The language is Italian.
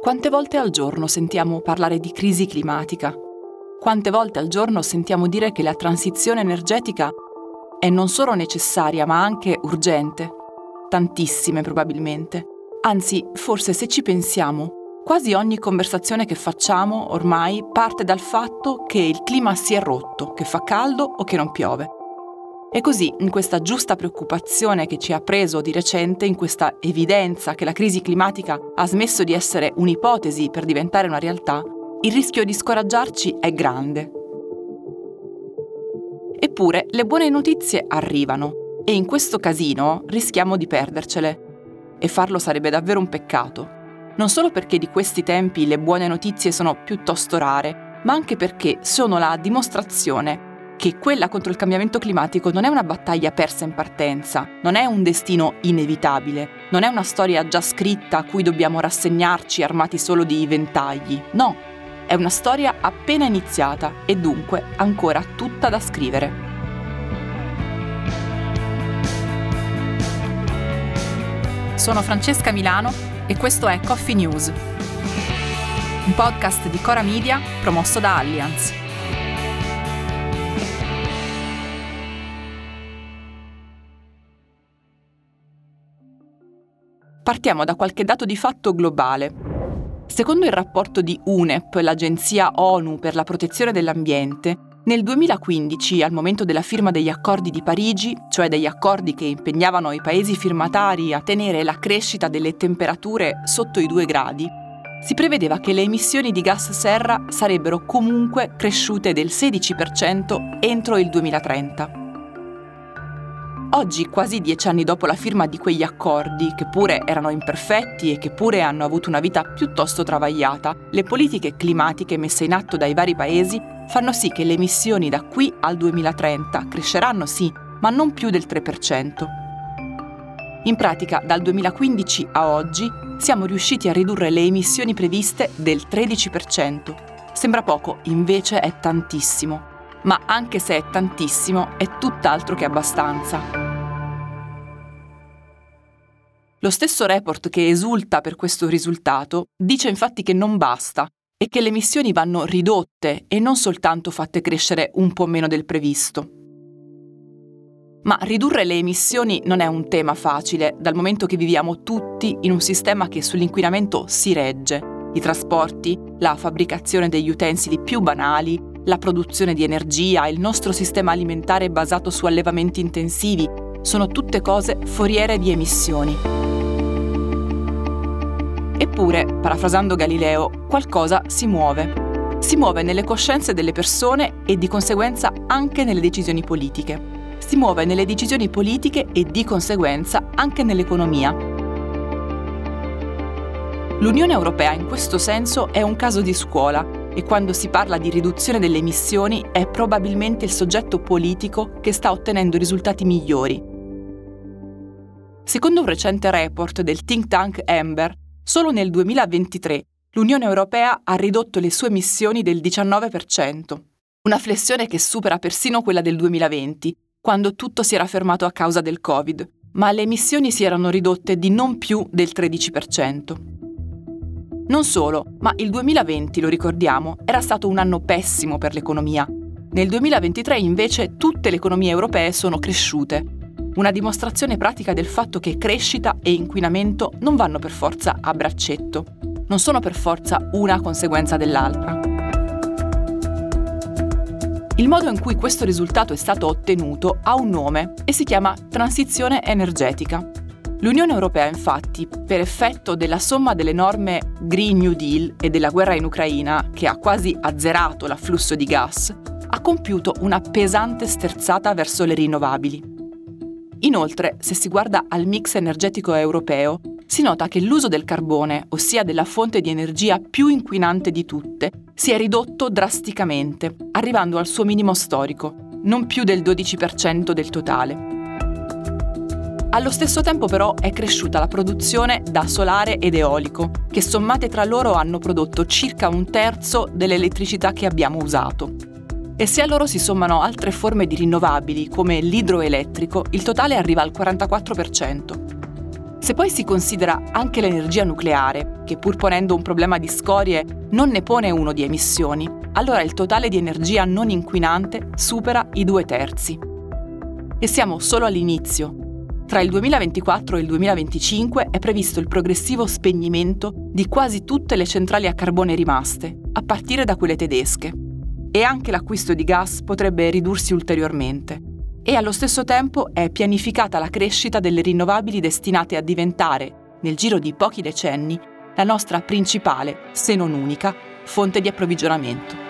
Quante volte al giorno sentiamo parlare di crisi climatica? Quante volte al giorno sentiamo dire che la transizione energetica è non solo necessaria ma anche urgente? Tantissime probabilmente. Anzi, forse se ci pensiamo, quasi ogni conversazione che facciamo ormai parte dal fatto che il clima si è rotto, che fa caldo o che non piove. E così, in questa giusta preoccupazione che ci ha preso di recente, in questa evidenza che la crisi climatica ha smesso di essere un'ipotesi per diventare una realtà, il rischio di scoraggiarci è grande. Eppure le buone notizie arrivano e in questo casino rischiamo di perdercele e farlo sarebbe davvero un peccato. Non solo perché di questi tempi le buone notizie sono piuttosto rare, ma anche perché sono la dimostrazione che quella contro il cambiamento climatico non è una battaglia persa in partenza, non è un destino inevitabile, non è una storia già scritta a cui dobbiamo rassegnarci armati solo di ventagli, no, è una storia appena iniziata e dunque ancora tutta da scrivere. Sono Francesca Milano e questo è Coffee News, un podcast di Cora Media promosso da Allianz. Partiamo da qualche dato di fatto globale. Secondo il rapporto di UNEP, l'agenzia ONU per la protezione dell'ambiente, nel 2015, al momento della firma degli accordi di Parigi, cioè degli accordi che impegnavano i paesi firmatari a tenere la crescita delle temperature sotto i 2 gradi, si prevedeva che le emissioni di gas serra sarebbero comunque cresciute del 16% entro il 2030. Oggi, quasi dieci anni dopo la firma di quegli accordi, che pure erano imperfetti e che pure hanno avuto una vita piuttosto travagliata, le politiche climatiche messe in atto dai vari paesi fanno sì che le emissioni da qui al 2030 cresceranno sì, ma non più del 3%. In pratica, dal 2015 a oggi siamo riusciti a ridurre le emissioni previste del 13%. Sembra poco, invece è tantissimo ma anche se è tantissimo, è tutt'altro che abbastanza. Lo stesso report che esulta per questo risultato dice infatti che non basta e che le emissioni vanno ridotte e non soltanto fatte crescere un po' meno del previsto. Ma ridurre le emissioni non è un tema facile, dal momento che viviamo tutti in un sistema che sull'inquinamento si regge. I trasporti, la fabbricazione degli utensili più banali, la produzione di energia, il nostro sistema alimentare basato su allevamenti intensivi, sono tutte cose foriere di emissioni. Eppure, parafrasando Galileo, qualcosa si muove. Si muove nelle coscienze delle persone e di conseguenza anche nelle decisioni politiche. Si muove nelle decisioni politiche e di conseguenza anche nell'economia. L'Unione Europea in questo senso è un caso di scuola e quando si parla di riduzione delle emissioni è probabilmente il soggetto politico che sta ottenendo risultati migliori. Secondo un recente report del think tank Amber, solo nel 2023 l'Unione Europea ha ridotto le sue emissioni del 19%, una flessione che supera persino quella del 2020, quando tutto si era fermato a causa del Covid, ma le emissioni si erano ridotte di non più del 13%. Non solo, ma il 2020, lo ricordiamo, era stato un anno pessimo per l'economia. Nel 2023 invece tutte le economie europee sono cresciute. Una dimostrazione pratica del fatto che crescita e inquinamento non vanno per forza a braccetto, non sono per forza una conseguenza dell'altra. Il modo in cui questo risultato è stato ottenuto ha un nome e si chiama transizione energetica. L'Unione Europea infatti, per effetto della somma delle norme Green New Deal e della guerra in Ucraina, che ha quasi azzerato l'afflusso di gas, ha compiuto una pesante sterzata verso le rinnovabili. Inoltre, se si guarda al mix energetico europeo, si nota che l'uso del carbone, ossia della fonte di energia più inquinante di tutte, si è ridotto drasticamente, arrivando al suo minimo storico, non più del 12% del totale. Allo stesso tempo però è cresciuta la produzione da solare ed eolico, che sommate tra loro hanno prodotto circa un terzo dell'elettricità che abbiamo usato. E se a loro si sommano altre forme di rinnovabili, come l'idroelettrico, il totale arriva al 44%. Se poi si considera anche l'energia nucleare, che pur ponendo un problema di scorie non ne pone uno di emissioni, allora il totale di energia non inquinante supera i due terzi. E siamo solo all'inizio. Tra il 2024 e il 2025 è previsto il progressivo spegnimento di quasi tutte le centrali a carbone rimaste, a partire da quelle tedesche. E anche l'acquisto di gas potrebbe ridursi ulteriormente e allo stesso tempo è pianificata la crescita delle rinnovabili destinate a diventare, nel giro di pochi decenni, la nostra principale, se non unica, fonte di approvvigionamento.